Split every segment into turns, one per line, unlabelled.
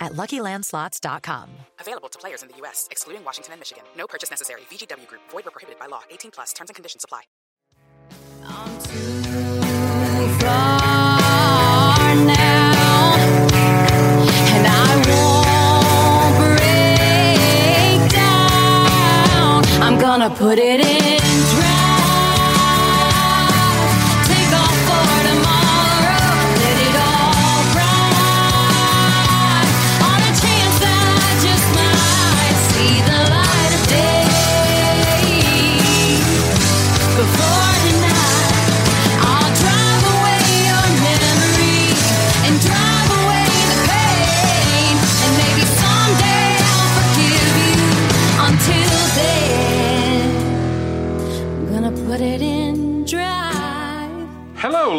at LuckyLandSlots.com.
Available to players in the U.S., excluding Washington and Michigan. No purchase necessary. VGW Group. Void where prohibited by law. 18 plus. Terms and conditions apply.
I'm too far now, and I won't break down. I'm gonna put it in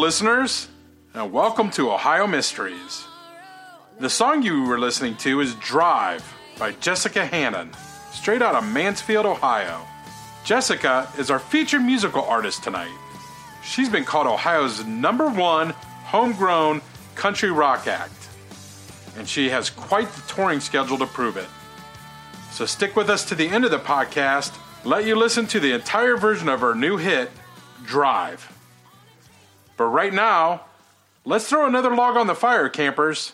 listeners, and welcome to Ohio Mysteries. The song you were listening to is Drive by Jessica Hannon, straight out of Mansfield, Ohio. Jessica is our featured musical artist tonight. She's been called Ohio's number one homegrown country rock act, and she has quite the touring schedule to prove it. So stick with us to the end of the podcast, let you listen to the entire version of her new hit, Drive. But right now, let's throw another log on the fire, campers.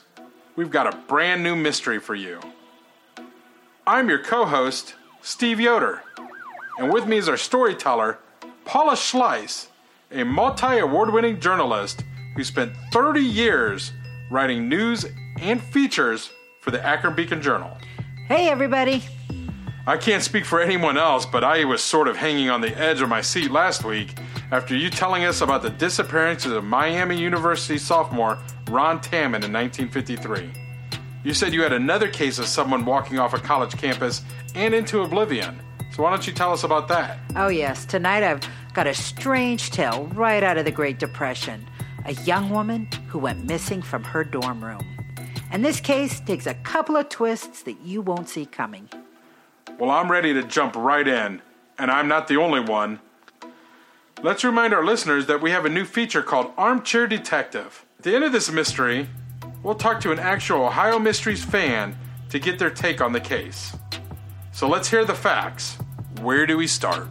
We've got a brand new mystery for you. I'm your co host, Steve Yoder, and with me is our storyteller, Paula Schleiss, a multi award winning journalist who spent 30 years writing news and features for the Akron Beacon Journal.
Hey, everybody.
I can't speak for anyone else, but I was sort of hanging on the edge of my seat last week after you telling us about the disappearance of the Miami University sophomore Ron Tammen in 1953. You said you had another case of someone walking off a college campus and into oblivion. So why don't you tell us about that?
Oh, yes. Tonight I've got a strange tale right out of the Great Depression. A young woman who went missing from her dorm room. And this case takes a couple of twists that you won't see coming.
Well, I'm ready to jump right in, and I'm not the only one. Let's remind our listeners that we have a new feature called Armchair Detective. At the end of this mystery, we'll talk to an actual Ohio Mysteries fan to get their take on the case. So let's hear the facts. Where do we start?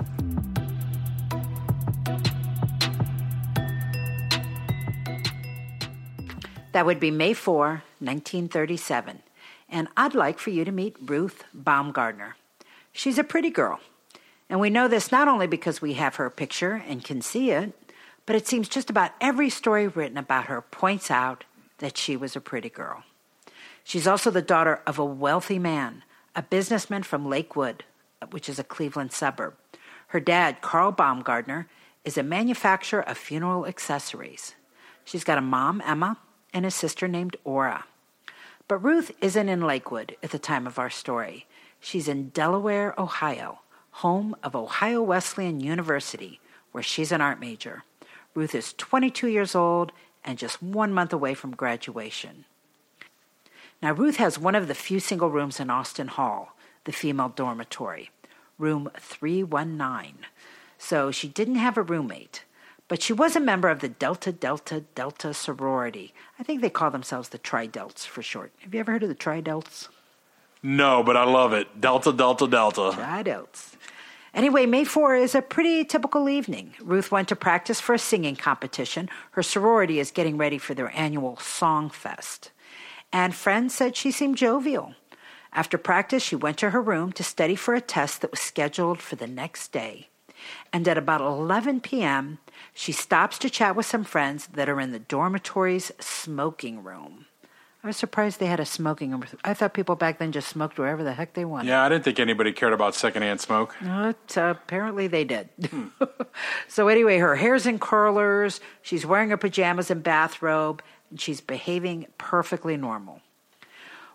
That would be May 4, 1937. And I'd like for you to meet Ruth Baumgardner. She's a pretty girl. And we know this not only because we have her picture and can see it, but it seems just about every story written about her points out that she was a pretty girl. She's also the daughter of a wealthy man, a businessman from Lakewood, which is a Cleveland suburb. Her dad, Carl Baumgardner, is a manufacturer of funeral accessories. She's got a mom, Emma, and a sister named Ora. But Ruth isn't in Lakewood at the time of our story. She's in Delaware, Ohio, home of Ohio Wesleyan University, where she's an art major. Ruth is 22 years old and just one month away from graduation. Now, Ruth has one of the few single rooms in Austin Hall, the female dormitory, room 319. So she didn't have a roommate, but she was a member of the Delta Delta Delta sorority. I think they call themselves the Tri-Delts for short. Have you ever heard of the Tri-Delts?
No, but I love it. Delta, Delta, Delta.
Tri-Delts. Anyway, May 4 is a pretty typical evening. Ruth went to practice for a singing competition. Her sorority is getting ready for their annual Song Fest. And friends said she seemed jovial. After practice, she went to her room to study for a test that was scheduled for the next day. And at about 11 p.m., she stops to chat with some friends that are in the dormitory's smoking room. I was surprised they had a smoking room. I thought people back then just smoked wherever the heck they wanted.
Yeah, I didn't think anybody cared about secondhand smoke.
But uh, apparently they did. so anyway, her hair's in curlers. She's wearing her pajamas and bathrobe, and she's behaving perfectly normal.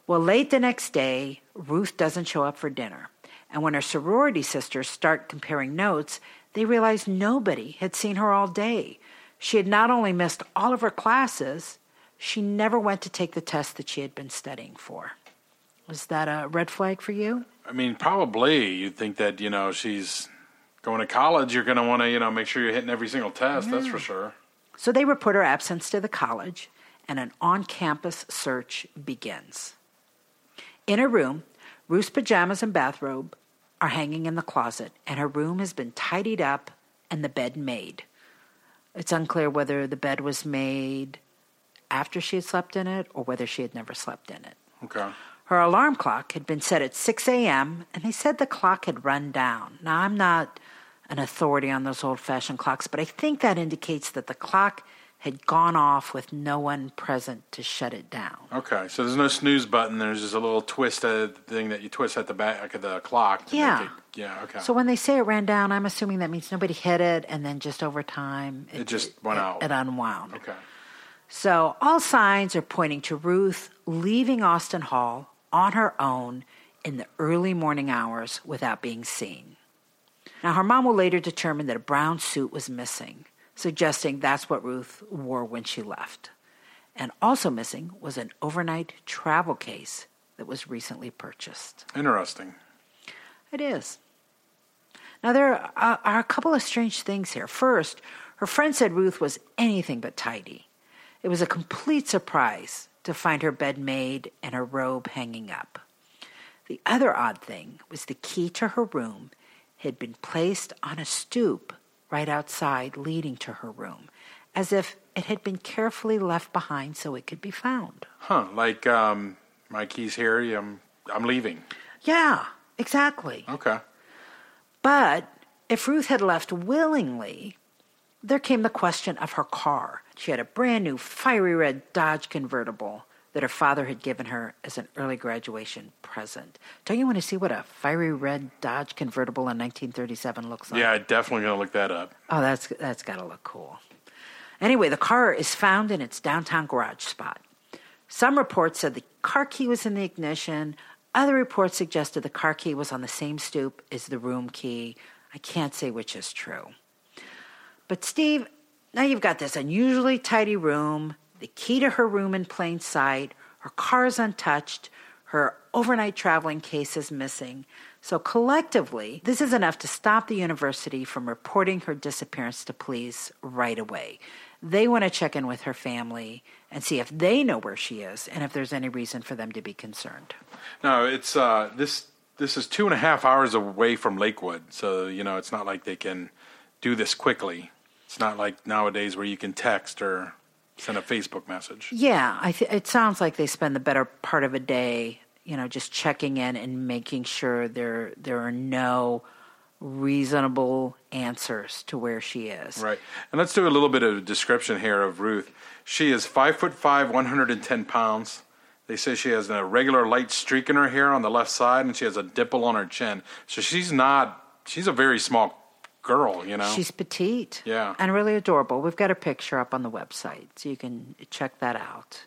Well, late the next day, Ruth doesn't show up for dinner. And when her sorority sisters start comparing notes, they realize nobody had seen her all day. She had not only missed all of her classes, she never went to take the test that she had been studying for. Was that a red flag for you?
I mean, probably you'd think that you know she's going to college. You're going to want to you know make sure you're hitting every single test. That's for sure.
So they report her absence to the college, and an on campus search begins. In her room, Ruth's pajamas and bathrobe are hanging in the closet, and her room has been tidied up and the bed made. It's unclear whether the bed was made after she had slept in it or whether she had never slept in it.
Okay.
Her alarm clock had been set at 6 a.m., and they said the clock had run down. Now, I'm not an authority on those old fashioned clocks, but I think that indicates that the clock had gone off with no one present to shut it down.
Okay. So there's no snooze button. There's just a little twisted thing that you twist at the back of the clock.
Yeah.
it- yeah. Okay.
So when they say it ran down, I'm assuming that means nobody hit it, and then just over time,
It just went
it-
out.
It unwound.
okay.
So all signs are pointing to Ruth leaving Austin Hall on her own in the early morning hours without being seen. Now, her mom will later determine that a brown suit was missing, suggesting that's what Ruth wore when she left. And also missing was an overnight travel case that was recently purchased.
Interesting.
It is. Now, there are, are a couple of strange things here. First, her friend said Ruth was anything but tidy. It was a complete surprise to find her bed made and her robe hanging up. The other odd thing was the key to her room had been placed on a stoop right outside leading to her room, as if it had been carefully left behind so it could be found.
Huh? Like um, my keys here. I'm I'm leaving.
Yeah, exactly.
Okay.
But if Ruth had left willingly, there came the question of her car. She had a brand new fiery red Dodge convertible that her father had given her as an early graduation present. Don't you want to see what a fiery red Dodge convertible in 1937 looks like?
Yeah, definitely gonna look that up.
Oh, that's that's got to look cool. Anyway, the car is found in its downtown garage spot. Some reports said the car key was in the ignition. Other reports suggested the car key was on the same stoop as the room key. I can't say which is true. But Steve, now you've got this unusually tidy room, the key to her room in plain sight, her car's untouched, her overnight traveling case is missing. So collectively, this is enough to stop the university from reporting her disappearance to police right away. They want to check in with her family and see if they know where she is and if there's any reason for them to be concerned.
No, it's uh, this. This is two and a half hours away from Lakewood, so you know it's not like they can do this quickly. It's not like nowadays where you can text or send a Facebook message.
Yeah, I th- it sounds like they spend the better part of a day, you know, just checking in and making sure there there are no reasonable answers to where she is.
Right, and let's do a little bit of a description here of Ruth. She is five foot five, one hundred and ten pounds. They say she has a regular light streak in her hair on the left side, and she has a dimple on her chin. So she's not. She's a very small girl, you know.
She's petite.
Yeah.
And really adorable. We've got a picture up on the website, so you can check that out.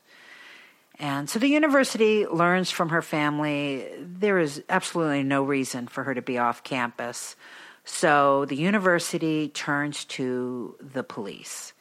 And so the university learns from her family there is absolutely no reason for her to be off campus. So the university turns to the police.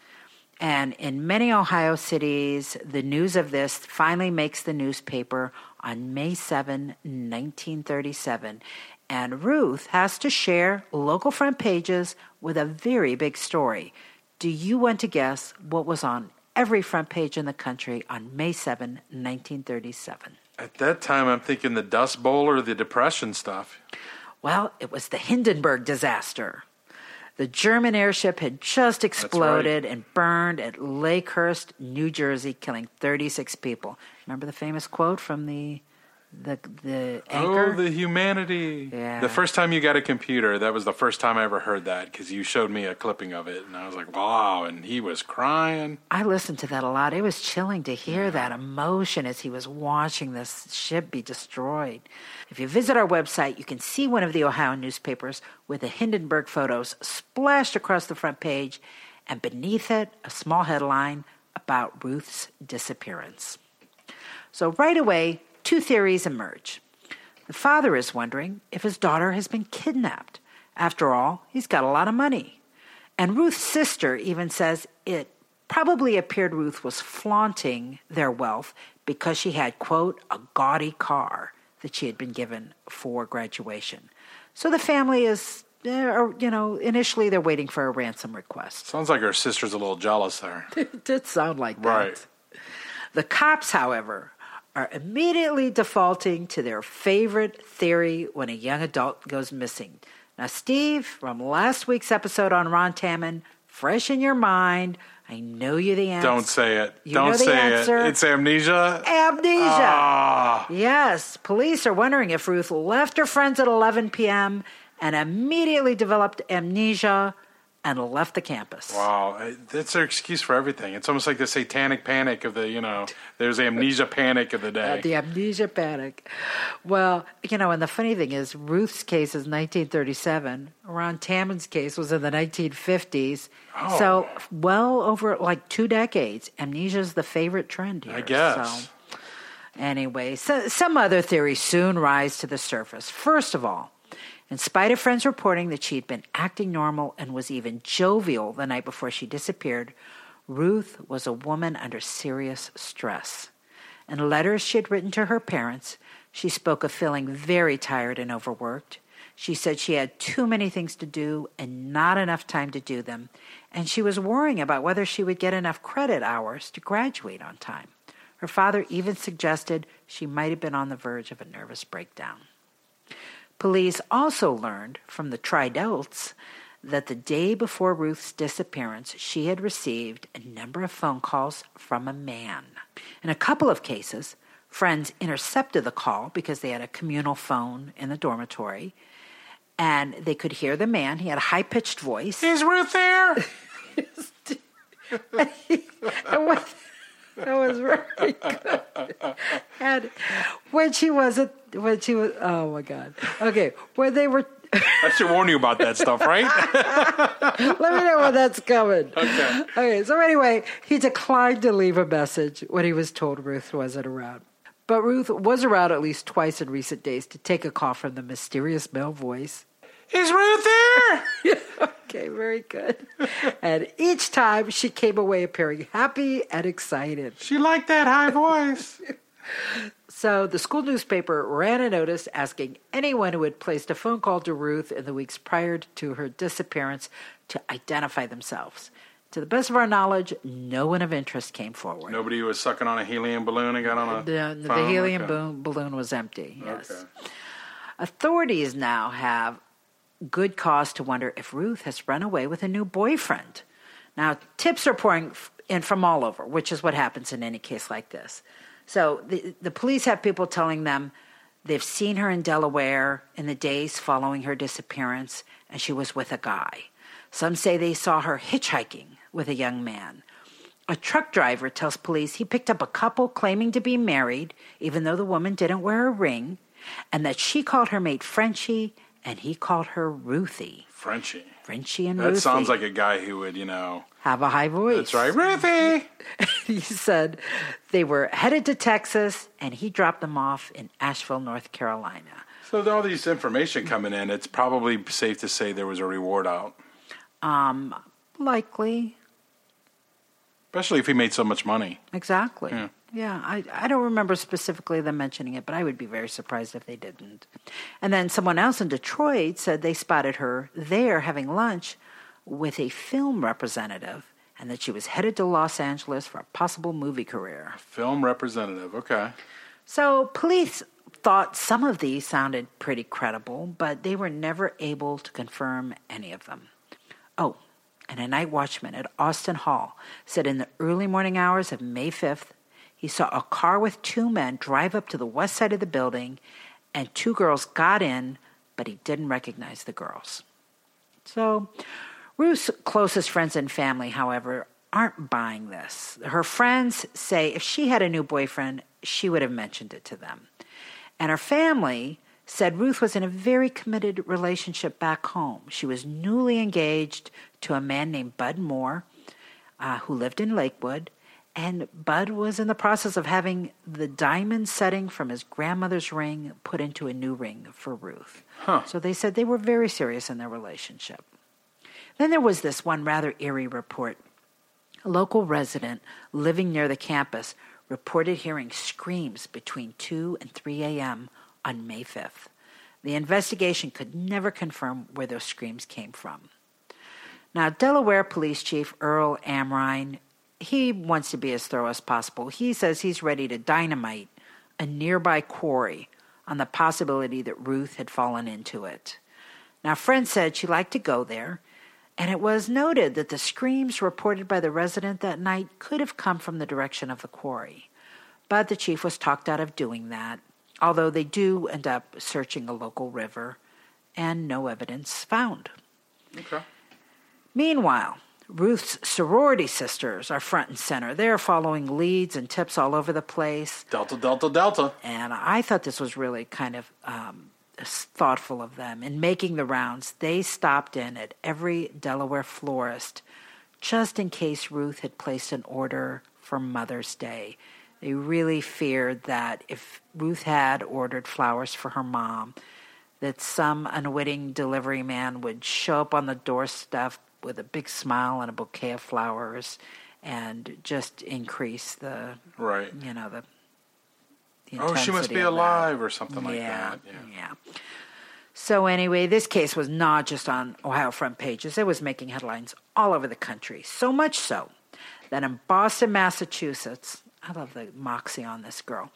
And in many Ohio cities, the news of this finally makes the newspaper on May 7, 1937. And Ruth has to share local front pages with a very big story. Do you want to guess what was on every front page in the country on May 7, 1937?
At that time, I'm thinking the Dust Bowl or the Depression stuff.
Well, it was the Hindenburg disaster. The German airship had just exploded and burned at Lakehurst, New Jersey, killing 36 people. Remember the famous quote from the the the oh, anchor?
Oh, the humanity.
Yeah.
The first time you got a computer, that was the first time I ever heard that because you showed me a clipping of it, and I was like, wow. And he was crying.
I listened to that a lot. It was chilling to hear that emotion as he was watching this ship be destroyed. If you visit our website, you can see one of the Ohio newspapers with the Hindenburg photos splashed across the front page, and beneath it, a small headline about Ruth's disappearance. So, right away, two theories emerge. The father is wondering if his daughter has been kidnapped, After all, he's got a lot of money. And Ruth's sister even says it probably appeared Ruth was flaunting their wealth because she had, quote, a gaudy car that she had been given for graduation. So the family is, eh, you know, initially they're waiting for a ransom request.
Sounds like her sister's a little jealous there.
It did sound like that.
Right.
The cops, however, are immediately defaulting to their favorite theory when a young adult goes missing. Now, Steve, from last week's episode on Ron Tammen, fresh in your mind, I know you the answer.
Don't say it.
You
Don't
know the
say
answer.
it. It's amnesia.
Amnesia.
Ah.
Yes, police are wondering if Ruth left her friends at 11 p.m. and immediately developed amnesia and left the campus.
Wow, uh, that's their excuse for everything. It's almost like the satanic panic of the, you know, there's the amnesia panic of the day.
Uh, the amnesia panic. Well, you know, and the funny thing is, Ruth's case is 1937. Ron Tammen's case was in the 1950s.
Oh.
So, well over like two decades, amnesia is the favorite trend here.
I guess.
So, anyway, so, some other theories soon rise to the surface. First of all, in spite of friends reporting that she had been acting normal and was even jovial the night before she disappeared, Ruth was a woman under serious stress. In letters she had written to her parents, she spoke of feeling very tired and overworked. She said she had too many things to do and not enough time to do them, and she was worrying about whether she would get enough credit hours to graduate on time. Her father even suggested she might have been on the verge of a nervous breakdown. Police also learned from the Tridelts that the day before Ruth's disappearance, she had received a number of phone calls from a man. In a couple of cases, friends intercepted the call because they had a communal phone in the dormitory and they could hear the man. He had a high pitched voice.
Is Ruth there?
That was, that was very good. And when she wasn't, when she was, oh my God. Okay, when they were,
I should warn you about that stuff, right?
let me know when that's coming.
Okay.
Okay, so anyway, he declined to leave a message when he was told Ruth wasn't around. But Ruth was around at least twice in recent days to take a call from the mysterious male voice.
Is Ruth there?
Okay, very good. And each time she came away appearing happy and excited.
She liked that high voice.
So the school newspaper ran a notice asking anyone who had placed a phone call to Ruth in the weeks prior to her disappearance to identify themselves. To the best of our knowledge, no one of interest came forward.
Nobody was sucking on a helium balloon and got on a.
The, the
phone?
helium
Okay.
balloon, balloon was empty. Yes.
Okay.
Authorities now have good cause to wonder if Ruth has run away with a new boyfriend. Now, tips are pouring in from all over, which is what happens in any case like this. So, the, the police have people telling them they've seen her in Delaware in the days following her disappearance, and she was with a guy. Some say they saw her hitchhiking with a young man. A truck driver tells police he picked up a couple claiming to be married, even though the woman didn't wear a ring, and that she called her mate Frenchie and he called her Ruthie.
Frenchie.
Frenchie and
That
Ruthie That
sounds like a guy who would, you know.
have a high voice.
That's right, Ruthie.
he said they were headed to Texas and he dropped them off in Asheville, North Carolina.
So, with all these information coming in, it's probably safe to say there was a reward out,
Um, likely.
especially if he made so much money.
Exactly.
Yeah.
Yeah, I, I don't remember specifically them mentioning it, but I would be very surprised if they didn't. And then someone else in Detroit said they spotted her there having lunch with a film representative and that she was headed to Los Angeles for a possible movie career.
Film representative. Okay.
So police thought some of these sounded pretty credible, but they were never able to confirm any of them. Oh, and a night watchman at Austin Hall said in the early morning hours of May 5th, he saw a car with two men drive up to the west side of the building, and two girls got in, but he didn't recognize the girls. So, Ruth's closest friends and family, however, aren't buying this. Her friends say if she had a new boyfriend, she would have mentioned it to them. And her family said Ruth was in a very committed relationship back home. She was newly engaged to a man named Bud Moore, uh, who lived in Lakewood, And Bud was in the process of having the diamond setting from his grandmother's ring put into a new ring for Ruth. So they said they were very serious in their relationship. Then there was this one rather eerie report. A local resident living near the campus reported hearing screams between 2 and 3 a.m. on May 5th. The investigation could never confirm where those screams came from. Now, Delaware Police Chief Earl Amrine, he wants to be as thorough as possible. He says he's ready to dynamite a nearby quarry on the possibility that Ruth had fallen into it. Now, friends said she liked to go there, and it was noted that the screams reported by the resident that night could have come from the direction of the quarry. But the chief was talked out of doing that, although they do end up searching a local river, and no evidence found.
Okay.
Meanwhile, Ruth's sorority sisters are front and center. They're following leads and tips all over the place.
Delta, Delta, Delta.
And I thought this was really kind of um, thoughtful of them. In making the rounds, they stopped in at every Delaware florist just in case Ruth had placed an order for Mother's Day. They really feared that if Ruth had ordered flowers for her mom, that some unwitting delivery man would show up on the doorstep with a big smile and a bouquet of flowers and just increase the
Right.
you know the, the
Oh, she must be alive or something like that. Yeah.
yeah. So anyway, this case was not just on Ohio front pages; it was making headlines all over the country. So much so that in Boston, Massachusetts, I love the moxie on this girl.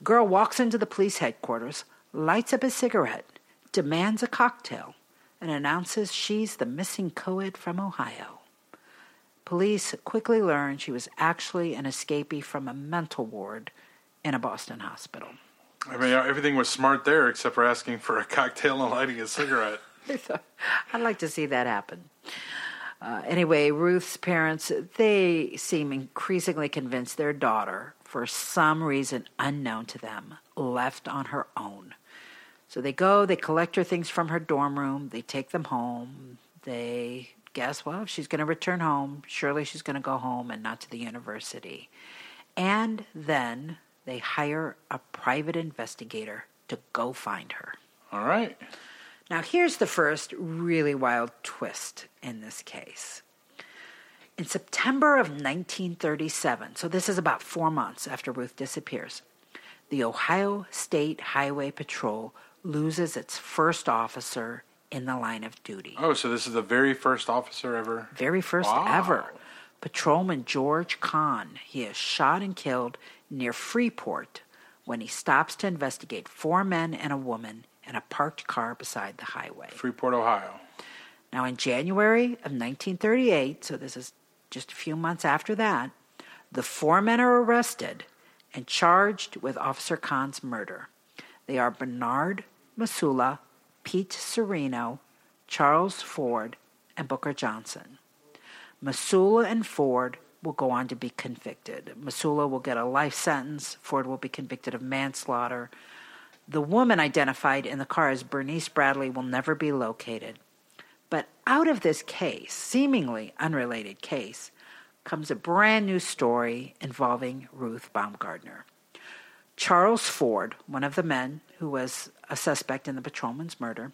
A girl walks into the police headquarters, lights up a cigarette, demands a cocktail, and announces she's the missing co-ed from Ohio. Police quickly learn she was actually an escapee from a mental ward in a Boston hospital.
I mean, everything was smart there except for asking for a cocktail and lighting a cigarette.
I'd like to see that happen. Uh, anyway, Ruth's parents, they seem increasingly convinced their daughter, for some reason unknown to them, left on her own. So they go, they collect her things from her dorm room, they take them home. They guess, well, if she's going to return home, surely she's going to go home and not to the university. And then they hire a private investigator to go find her.
All right.
Now, here's the first really wild twist in this case. In September of 1937, so this is about four months after Ruth disappears, the Ohio State Highway Patrol loses its first officer in the line of duty.
Oh, so this is the very first officer ever.
Very first
Wow.
ever. Patrolman George Conn. He is shot and killed near Freeport when he stops to investigate four men and a woman in a parked car beside the highway.
Freeport, Ohio.
Now, in January of 1938, so this is just a few months after that, the four men are arrested and charged with Officer Conn's murder. They are Bernard Masula, Pete Sereno, Charles Ford, and Booker Johnson. Masula and Ford will go on to be convicted. Masula will get a life sentence. Ford will be convicted of manslaughter. The woman identified in the car as Bernice Bradley will never be located. But out of this case, seemingly unrelated case, comes a brand new story involving Ruth Baumgardner. Charles Ford, one of the men who was a suspect in the patrolman's murder,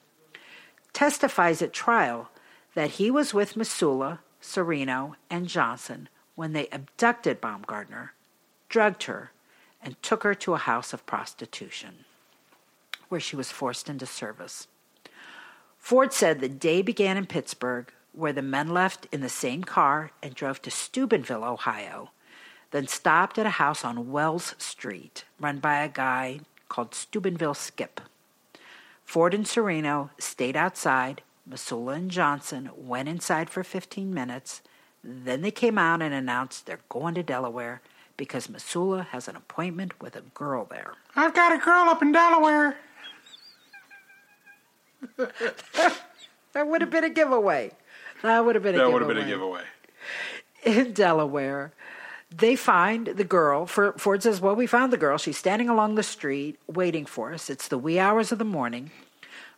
testifies at trial that he was with Masula, Sereno, and Johnson when they abducted Baumgardner, drugged her, and took her to a house of prostitution where she was forced into service. Ford said the day began in Pittsburgh, where the men left in the same car and drove to Steubenville, Ohio, then stopped at a house on Wells Street run by a guy called Steubenville Skip. Ford and Sereno stayed outside. Masula and Johnson went inside for 15 minutes. Then they came out and announced they're going to Delaware because Masula has an appointment with a girl there.
I've got a girl up in Delaware.
That would have been a giveaway. That would have been a
That
giveaway.
would have been a giveaway.
in Delaware. They find the girl. For- Ford says, Well, we found the girl. She's standing along the street waiting for us. It's the wee hours of the morning.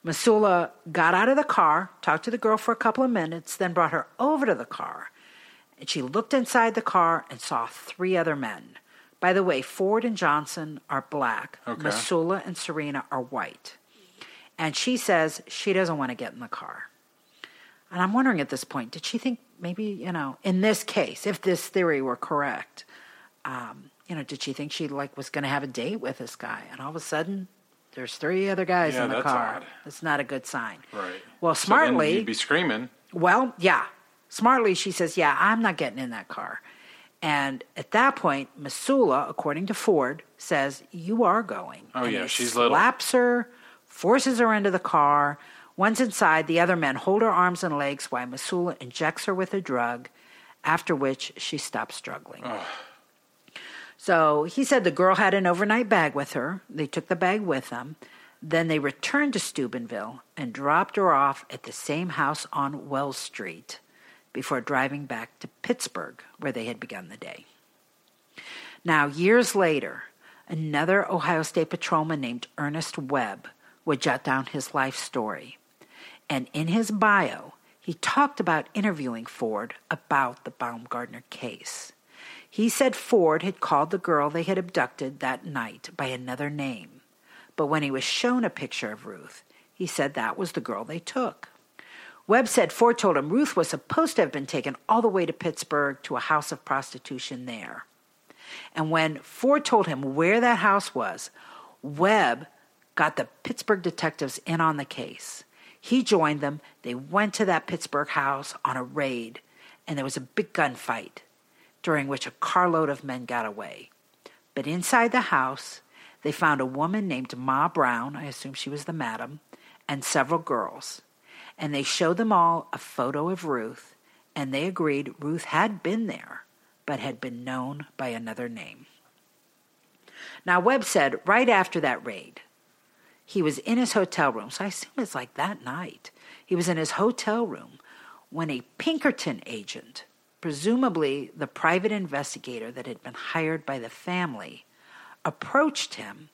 Masula got out of the car, talked to the girl for a couple of minutes, then brought her over to the car. and she looked inside the car and saw three other men. By the way, Ford and Johnson are black,
Okay.
Masula and Sereno are white. And she says she doesn't want to get in the car. And I'm wondering at this point, did she think maybe, you know, in this case, if this theory were correct, um, you know, did she think she like was going to have a date with this guy? And all of a sudden, there's three other guys
Yeah,
in the
that's
car.
odd.
It's not a good sign.
Right.
Well,
So
smartly,
you'd be screaming.
well, yeah. Smartly, she says, Yeah, I'm not getting in that car. And at that point, Masula, according to Ford, says, You are going.
Oh,
And
yeah,
he
she's little.
slaps her, forces her into the car. Once inside, the other men hold her arms and legs while Masula injects her with a drug, after which she stops struggling. So he said the girl had an overnight bag with her. They took the bag with them. Then they returned to Steubenville and dropped her off at the same house on Wells Street before driving back to Pittsburgh, where they had begun the day. Now, years later, another Ohio State patrolman named Ernest Webb would jot down his life story. And in his bio, he talked about interviewing Ford about the Baumgardner case. He said Ford had called the girl they had abducted that night by another name. But when he was shown a picture of Ruth, he said that was the girl they took. Webb said Ford told him Ruth was supposed to have been taken all the way to Pittsburgh to a house of prostitution there. And when Ford told him where that house was, Webb got the Pittsburgh detectives in on the case. He joined them. They went to that Pittsburgh house on a raid, and there was a big gunfight, during which a carload of men got away. But inside the house, they found a woman named Ma Brown, I assume she was the madam, and several girls. And they showed them all a photo of Ruth, and they agreed Ruth had been there, but had been known by another name. Now, Webb said right after that raid, he was in his hotel room, so I assume it's like that night. He was in his hotel room when a Pinkerton agent, presumably the private investigator that had been hired by the family, approached him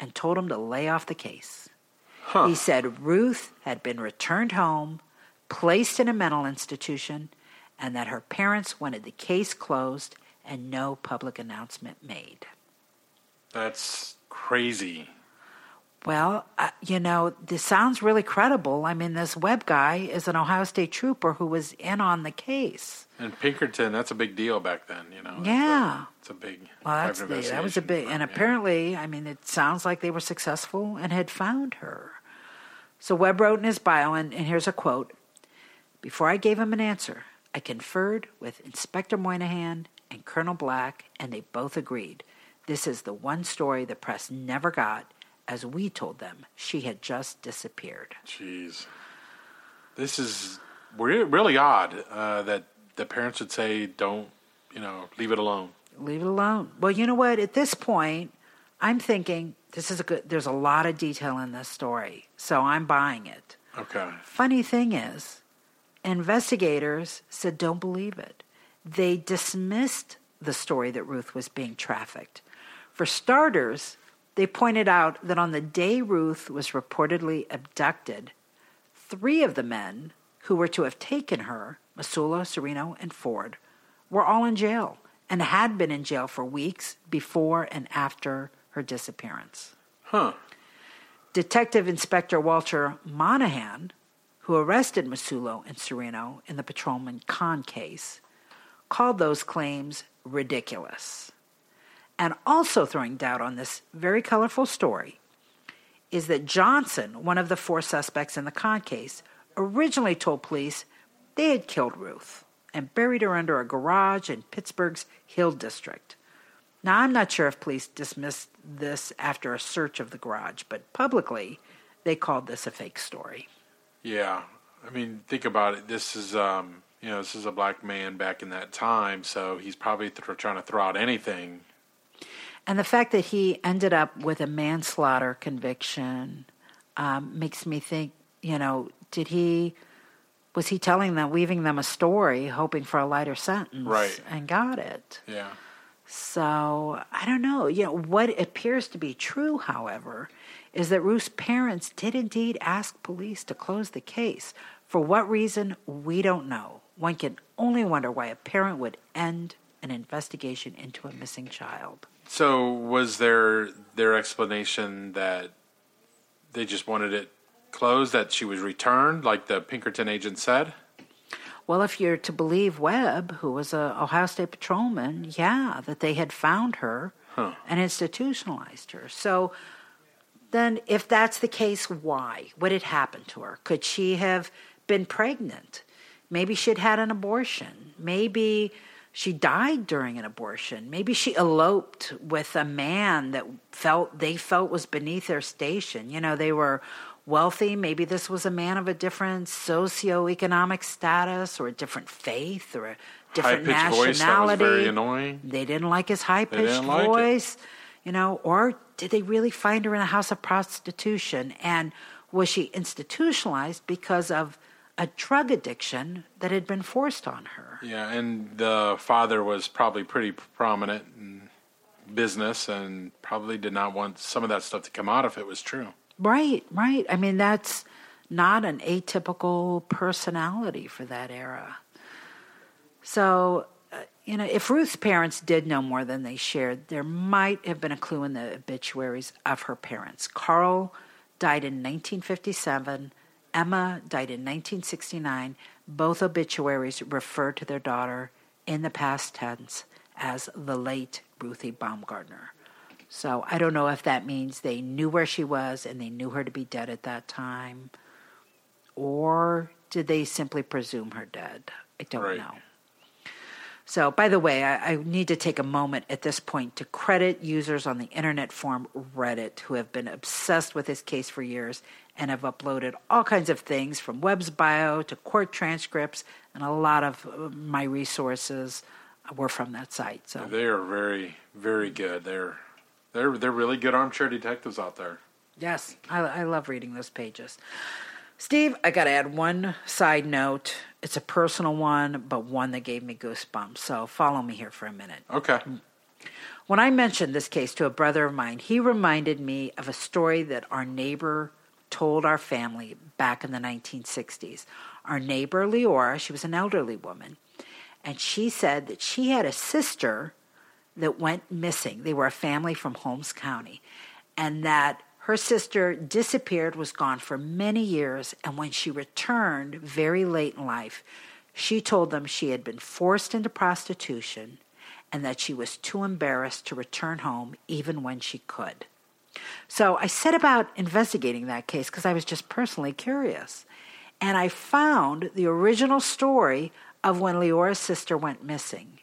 and told him to lay off the case. He said Ruth had been returned home, placed in a mental institution, and that her parents wanted the case closed and no public announcement made.
That's crazy.
Well, uh, you know, this sounds really credible. I mean, this Webb guy is an Ohio State trooper who was in on the case.
And Pinkerton, that's a big deal back then, you know. It's a-
Yeah.
It's a, big.
Well, that's the, that was a big, and
yeah.
apparently, I mean, it sounds like they were successful and had found her. So Webb wrote in his bio, and, and here's a quote Before I gave him an answer, I conferred with Inspector Moynihan and Colonel Black, and they both agreed. This is the one story the press never got, as we told them she had just disappeared.
Jeez. This is re- really odd uh, that the parents would say, don't, you know, leave it alone.
leave it alone. Well, you know what? At this point, I'm thinking this is a good. There's a lot of detail in this story, so I'm buying it.
Okay.
Funny thing is, investigators said don't believe it. They dismissed the story that Ruth was being trafficked. For starters, they pointed out that on the day Ruth was reportedly abducted, three of the men who were to have taken her, Masula, Sereno, and Ford, were all in jail and had been in jail for weeks before and after her disappearance.
Huh.
Detective Inspector Walter Monahan, who arrested Masula and Sereno in the Patrolman Conn case, called those claims ridiculous. And also throwing doubt on this very colorful story is that Johnson, one of the four suspects in the Conn case, originally told police they had killed Ruth and buried her under a garage in Pittsburgh's Hill District. Now, I'm not sure if police dismissed this after a search of the garage, but publicly they called this a fake story.
Yeah. I mean, think about it. This is, um, you know, this is a black man back in that time, so he's probably th- trying to throw out anything.
And the fact that he ended up with a manslaughter conviction um, makes me think, you know, did he, was he telling them, weaving them a story, hoping for a lighter sentence?
Right.
And got it.
Yeah.
So I don't know. You know, what appears to be true, however, is that Ruth's parents did indeed ask police to close the case. For what reason, we don't know. one can only wonder why a parent would end an investigation into a missing child.
So was there their explanation that they just wanted it closed, that she was returned, like the Pinkerton agent said?
Well, if you're to believe Webb, who was a Ohio State patrolman, yeah, that they had found her and institutionalized her. So then, if that's the case, why? What had happened to her? Could she have been pregnant? Maybe she'd had an abortion. Maybe she died during an abortion. Maybe she eloped with a man that felt they felt was beneath their station. You know, they were wealthy. Maybe this was a man of a different socioeconomic status or a different faith or a different
High-pitched voice that was
nationality.
very annoying.
They didn't like his high pitched
didn't like it.
voice, you know, or did they really find her in a house of prostitution? And was she institutionalized because of a drug addiction that had been forced on her?
Yeah, and the father was probably pretty prominent in business and probably did not want some of that stuff to come out if it was true.
Right, right. I mean, that's not an atypical personality for that era. So, uh, you know, if Ruth's parents did know more than they shared, there might have been a clue in the obituaries of her parents. Carl died in 1957, Emma died in 1969. Both obituaries refer to their daughter in the past tense as the late Ruthie Baumgardner. So I don't know if that means they knew where she was and they knew her to be dead at that time, or did they simply presume her dead? I don't
Right.
know. So, by the way, I, I need to take a moment at this point to credit users on the internet forum Reddit who have been obsessed with this case for years and have uploaded all kinds of things from Webb's bio to court transcripts, and a lot of uh, my resources were from that site. So,
They are very, very good. They're they're they're really good armchair detectives out there.
Yes, I, I love reading those pages. Steve, I got to add one side note. It's a personal one, but one that gave me goosebumps. So follow me here for a minute.
Okay.
When I mentioned this case to a brother of mine, he reminded me of a story that our neighbor told our family back in the 1960s. Our neighbor, Leora, she was an elderly woman, and she said that she had a sister that went missing. They were a family from Holmes County, and that her sister disappeared, was gone for many years, and when she returned very late in life, she told them she had been forced into prostitution and that she was too embarrassed to return home even when she could. So I set about investigating that case because I was just personally curious. And I found the original story of when Leora's sister went missing.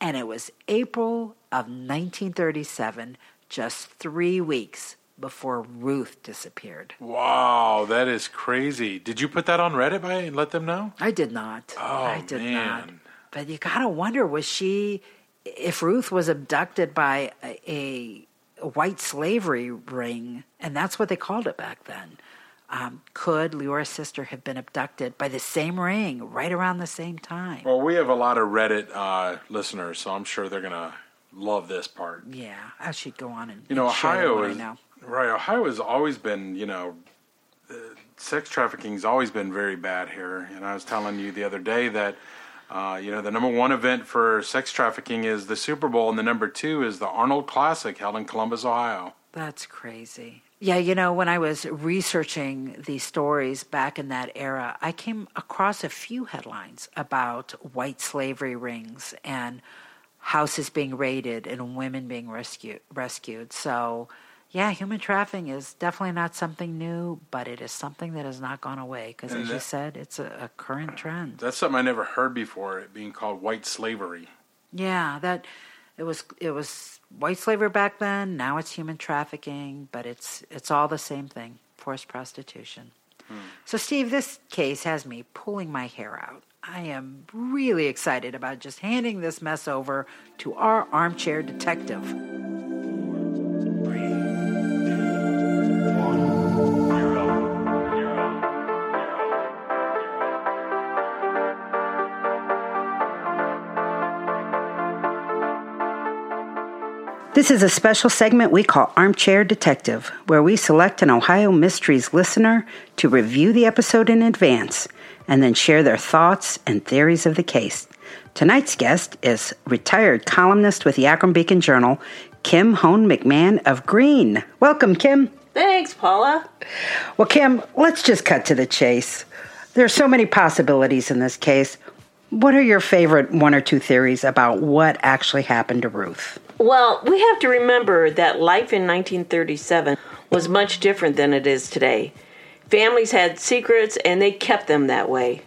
And it was April of 1937, just three weeks before Ruth disappeared.
Wow, that is crazy. Did you put that on Reddit by and let them know?
I did not.
Oh,
I did not.
man.
But you gotta wonder was she, if Ruth was abducted by a, a white slavery ring, and that's what they called it back then, um, could Leora's sister have been abducted by the same ring right around the same time?
Well, we have a lot of Reddit uh, listeners, so I'm sure they're gonna love this part.
yeah, I should go on and
You know,
and
Ohio is
know.
right. Ohio has always been, you know, uh, sex trafficking's always been very bad here. And I was telling you the other day that, uh, you know, the number one event for sex trafficking is the Super Bowl, and the number two is the Arnold Classic held in Columbus, Ohio.
That's crazy. Yeah, you know, when I was researching these stories back in that era, I came across a few headlines about white slavery rings and houses being raided and women being rescued. rescued. So, yeah, human trafficking is definitely not something new, but it is something that has not gone away because, as you said, it's a, a current uh, trend.
That's something I never heard before. It being called white slavery.
Yeah, that it was it was white slavery back then. Now it's human trafficking, but it's it's all the same thing: forced prostitution. Hmm. So, Steve, this case has me pulling my hair out. I am really excited about just handing this mess over to our armchair detective. This is a special segment we call Armchair Detective, where we select an Ohio Mysteries listener to review the episode in advance and then share their thoughts and theories of the case. Tonight's guest is retired columnist with the Akron Beacon Journal, Kim Hone McMahon of Green. Welcome, Kim.
Thanks, Paula.
Well, Kim, let's just cut to the chase. There are so many possibilities in this case. What are your favorite one or two theories about what actually happened to Ruth?
Well, we have to remember that life in 1937 was much different than it is today. Families had secrets and they kept them that way.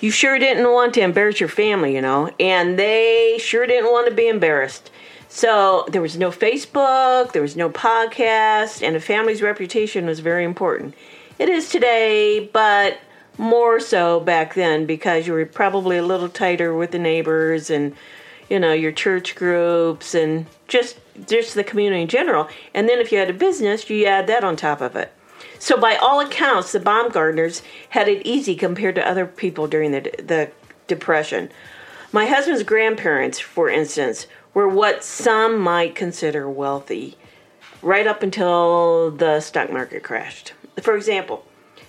You sure didn't want to embarrass your family, you know, and they sure didn't want to be embarrassed. So there was no Facebook, there was no podcast, and a family's reputation was very important. It is today, but more so back then because you were probably a little tighter with the neighbors and you know your church groups and just just the community in general. And then if you had a business you add that on top of it. So by all accounts the Baumgardners had it easy compared to other people during the the depression. My husband's grandparents for instance were what some might consider wealthy right up until the stock market crashed. For example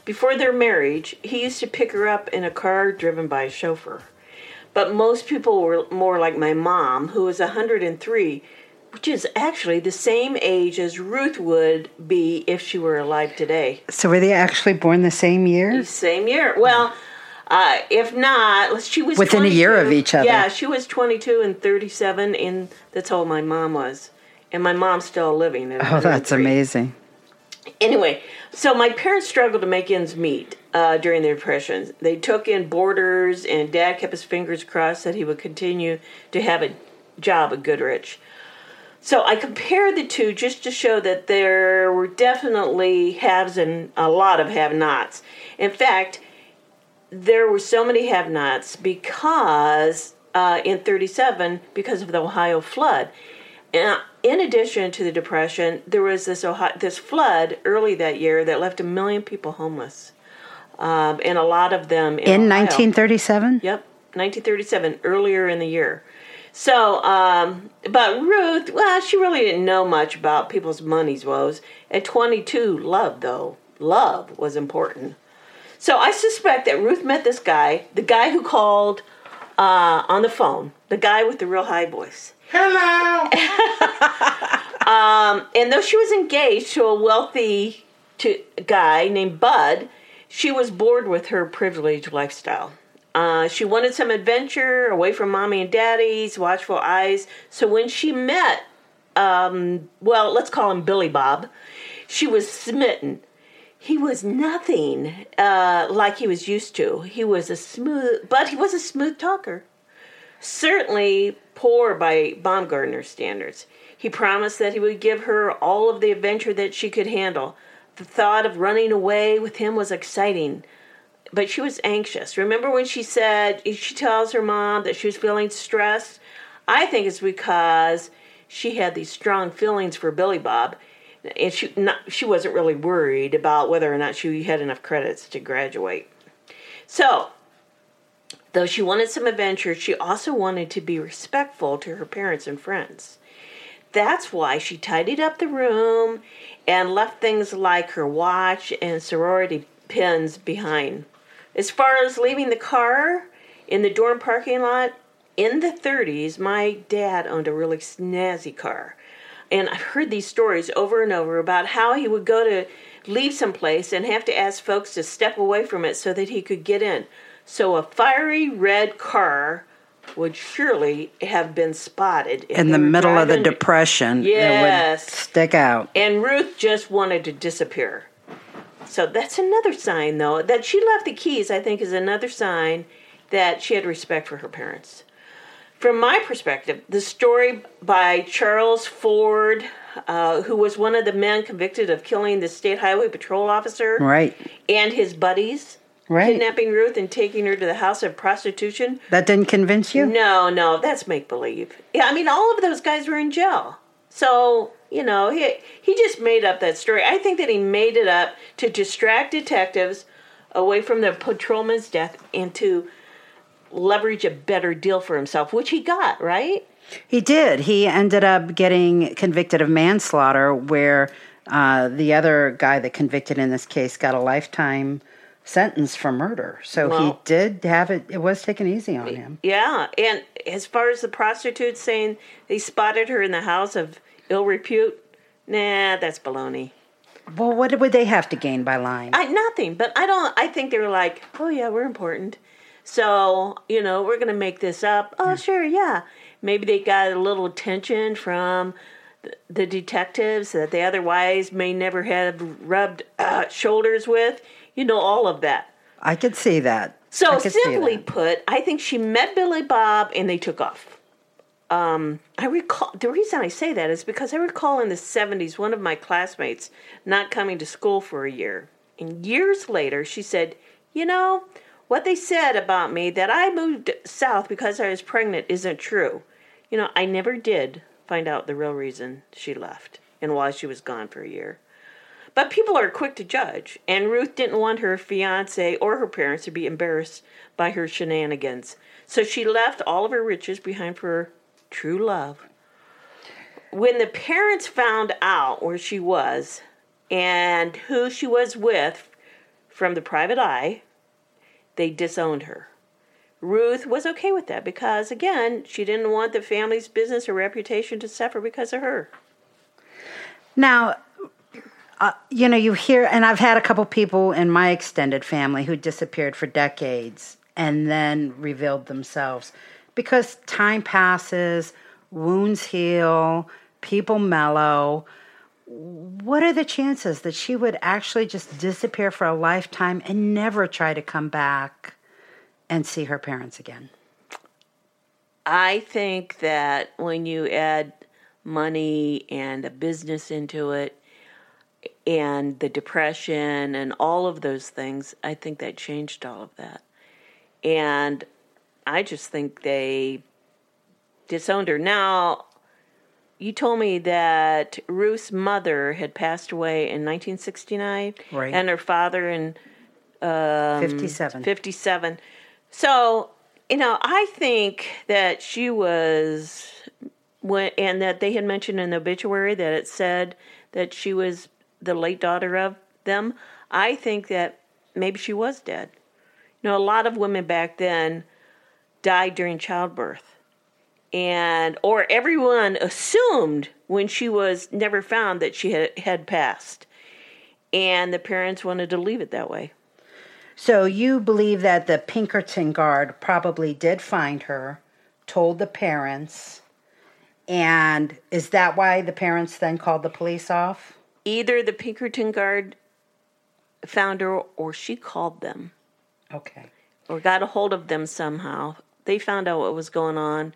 before their marriage he used to pick her up in a car driven by a chauffeur but most people were more like my mom, who was 103, which is actually the same age as Ruth would be if she were alive today.
So, were they actually born the same year?
Same year. Well, uh, if not, she was
Within a year of each other.
Yeah, she was 22 and 37, and that's how old my mom was. And my mom's still living.
Oh, that's amazing.
Anyway, so my parents struggled to make ends meet uh, during the Depression. They took in boarders, and Dad kept his fingers crossed that he would continue to have a job at Goodrich. So I compared the two just to show that there were definitely haves and a lot of have-nots. In fact, there were so many have-nots because uh, in 37 because of the Ohio flood. And in addition to the depression, there was this Ohio, this flood early that year that left a million people homeless, um, and a lot of them in,
In
Ohio.
1937?
Yep, 1937, earlier in the year. So, um, but Ruth, well, she really didn't know much about people's money's woes. At 22, love, though, love was important. So I suspect that Ruth met this guy, the guy who called uh, on the phone, the guy with the real high voice.
Hello.
And though she was engaged to a wealthy to, guy named Bud, she was bored with her privileged lifestyle. Uh, she wanted some adventure away from mommy and daddy's watchful eyes. So when she met, um, well, let's call him Billy Bob, she was smitten. He was nothing uh, like he was used to. He was a smooth, but he was a smooth talker certainly poor by Baumgardner standards. He promised that he would give her all of the adventure that she could handle. The thought of running away with him was exciting, but she was anxious. Remember when she said she tells her mom that she was feeling stressed? I think it's because she had these strong feelings for Billy Bob, and she not, she wasn't really worried about whether or not she had enough credits to graduate. So Though she wanted some adventure, she also wanted to be respectful to her parents and friends. That's why she tidied up the room and left things like her watch and sorority pins behind. As far as leaving the car in the dorm parking lot, in the 30s, my dad owned a really snazzy car. And I've heard these stories over and over about how he would go to leave someplace and have to ask folks to step away from it so that he could get in. So a fiery red car would surely have been spotted
In the middle of the Depression, it would
Yes.
stick out.
And Ruth just wanted to disappear. So that's another sign, though, that she left the keys, I think, is another sign that she had respect for her parents. From my perspective, the story by Charles Ford, uh, who was one of the men convicted of killing the state highway patrol officer,
Right.
and his buddies,
Right.
kidnapping Ruth and taking her to the house of prostitution.
That didn't convince you?
No, no, that's make believe. Yeah, I mean, all of those guys were in jail. So, you know, he he just made up that story. I think that he made it up to distract detectives away from the patrolman's death and to leverage a better deal for himself, which he got, right?
He did. He ended up getting convicted of manslaughter, where uh, the other guy that convicted in this case got a lifetime sentence for murder. So he did have it. It was taken easy on him.
Yeah, and as far as the prostitutes saying they spotted her in the house of ill repute, nah, that's baloney.
Well, what would they have to gain by lying?
I nothing, but I don't. I think they were like, oh yeah, we're important, so you know we're gonna make this up. Oh sure, yeah. Maybe they got a little attention from the detectives that they otherwise may never have rubbed uh, shoulders with. You know all of that.
I could see that.
So simply
that.
put, I think she met Billy Bob and they took off. Um, I recall the reason I say that is because I recall in the '70s one of my classmates not coming to school for a year, and years later she said, "You know, what they said about me that I moved south because I was pregnant isn't true. You know, I never did find out the real reason she left and why she was gone for a year." But people are quick to judge, and Ruth didn't want her fiance or her parents to be embarrassed by her shenanigans. So she left all of her riches behind for her true love. When the parents found out where she was and who she was with from the private eye, they disowned her. Ruth was okay with that because, again, she didn't want the family's business or reputation to suffer because of her.
Now, uh, you know, you hear, and I've had a couple people in my extended family who disappeared for decades and then revealed themselves because time passes, wounds heal, people mellow. What are the chances that she would actually just disappear for a lifetime and never try to come back and see her parents again?
I think that when you add money and a business into it and the depression and all of those things, I think that changed all of that. And I just think they disowned her. Now, you told me that Ruth's mother had passed away in 1969
Right.
and her father in um,
57.
57. So, you know, I think that she was when and that they had mentioned in the obituary that it said that she was the late daughter of them. I think that maybe she was dead. You know, a lot of women back then died during childbirth. And or everyone assumed when she was never found that she had, had passed. And the parents wanted to leave it that way.
So you believe that the Pinkerton guard probably did find her, told the parents, and is that why the parents then called the police off?
Either the Pinkerton guard found her or she called them
Okay.
or got a hold of them somehow. They found out what was going on.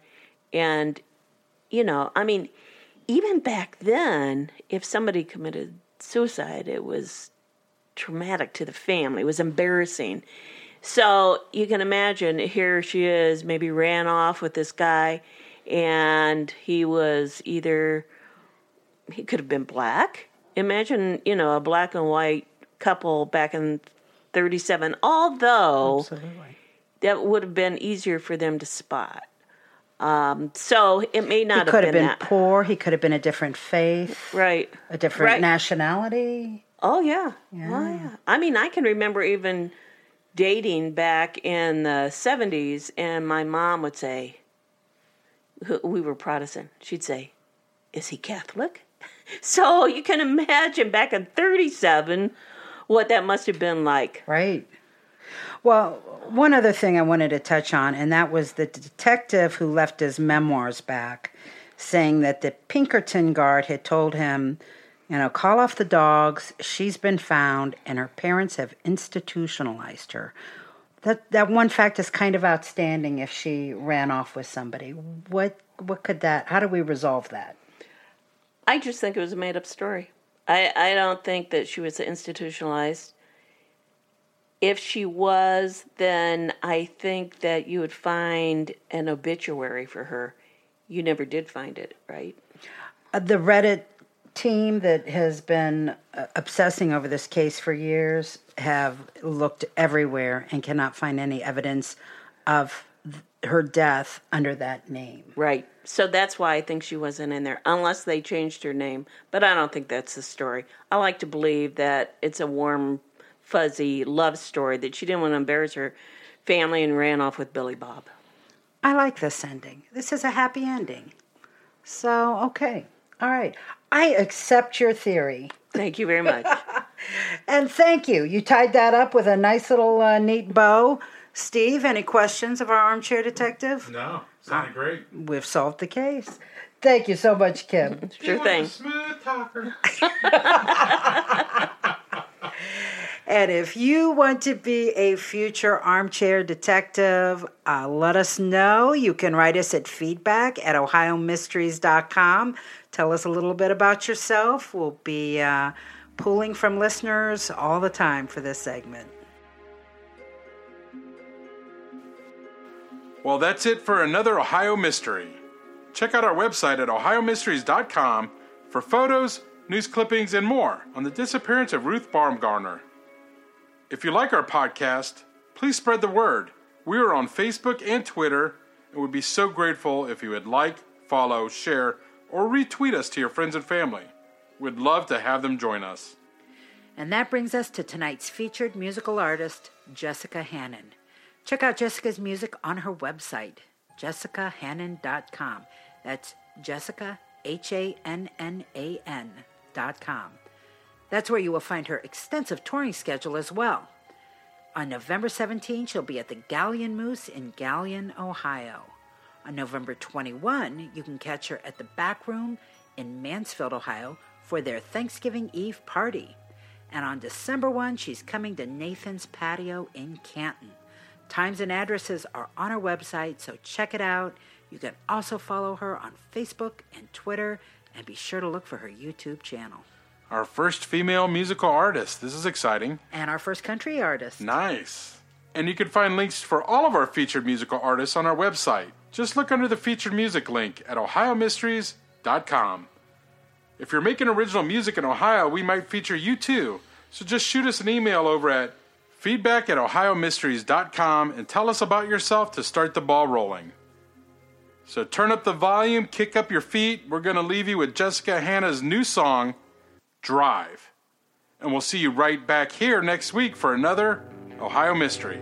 And, you know, I mean, even back then, if somebody committed suicide, it was traumatic to the family, it was embarrassing. So you can imagine here she is, maybe ran off with this guy, and he was either, he could have been black. Imagine, you know, a black and white couple back in 37, although
Absolutely.
that would have been easier for them to spot. Um, so it may
He
not
could
have
have
been,
been
that.
poor. He could have been a different faith,
Right.
a different
Right.
nationality.
Oh yeah. Oh yeah. I mean, I can remember even dating back in the 70s and my mom would say we were Protestant. She'd say, "Is he Catholic?" So you can imagine back in 37 what that must have been like.
Right. Well, one other thing I wanted to touch on, and that was the detective who left his memoirs back, saying that the Pinkerton guard had told him, you know, call off the dogs. She's been found, and her parents have institutionalized her. That that one fact is kind of outstanding. If she ran off with somebody, what what could that? How do we resolve that?
I just think it was a made up story. I, I don't think that she was institutionalized. If she was, then I think that you would find an obituary for her. You never did find it, right?
Uh, the Reddit team that has been uh, obsessing over this case for years have looked everywhere and cannot find any evidence of her death under that name.
Right. So that's why I think she wasn't in there, unless they changed her name. But I don't think that's the story. I like to believe that it's a warm, fuzzy love story that she didn't want to embarrass her family and ran off with Billy Bob.
I like this ending. This is a happy ending. So, okay. All right. I accept your theory.
Thank you very much.
And thank you. You tied that up with a nice little uh, neat bow. Steve, any questions of our armchair detective?
No, sounded great.
We've solved the case. Thank you so much, Kim.
sure thing.
Smooth talker.
And if you want to be a future armchair detective, uh, let us know. You can write us at feedback at ohiomysteries.com. Tell us a little bit about yourself. We'll be uh, pulling from listeners all the time for this segment.
Well, that's it for another Ohio Mystery. Check out our website at ohiomysteries.com for photos, news clippings, and more on the disappearance of Ruth Baumgardner. If you like our podcast, please spread the word. We are on Facebook and Twitter, and would be so grateful if you would like, follow, share, or retweet us to your friends and family. We'd love to have them join us.
And that brings us to tonight's featured musical artist, Jessica Hannan. Check out Jessica's music on her website, jessicahannan.com. That's Jessica, H A N N A N dot com. That's where you will find her extensive touring schedule as well. On November 17, she'll be at the Galion Moose in Galion, Ohio. On November 21, you can catch her at the Back Room in Mansfield, Ohio for their Thanksgiving Eve party. And on December 1, she's coming to Nathan's Patio in Canton. Times and addresses are on our website, so check it out. You can also follow her on Facebook and Twitter, and be sure to look for her YouTube channel.
Our first female musical artist. This is exciting.
And our first country artist.
Nice. And you can find links for all of our featured musical artists on our website. Just look under the featured music link at ohiomysteries.com. If you're making original music in Ohio, we might feature you too. So just shoot us an email over at feedback at ohiomysteries.com and tell us about yourself to start the ball rolling. So turn up the volume, kick up your feet. We're going to leave you with Jessica Hanna's new song, Drive. And we'll see you right back here next week for another Ohio Mystery.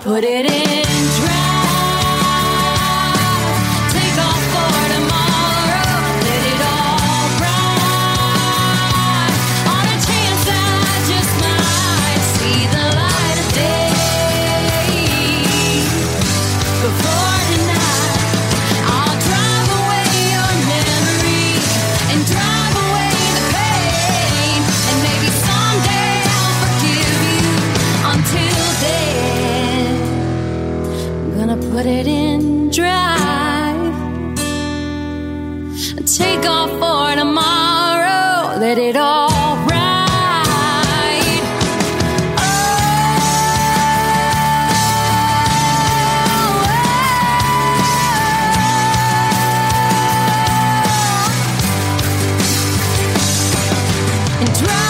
put it in let it all ride. Oh, oh, oh. and drive.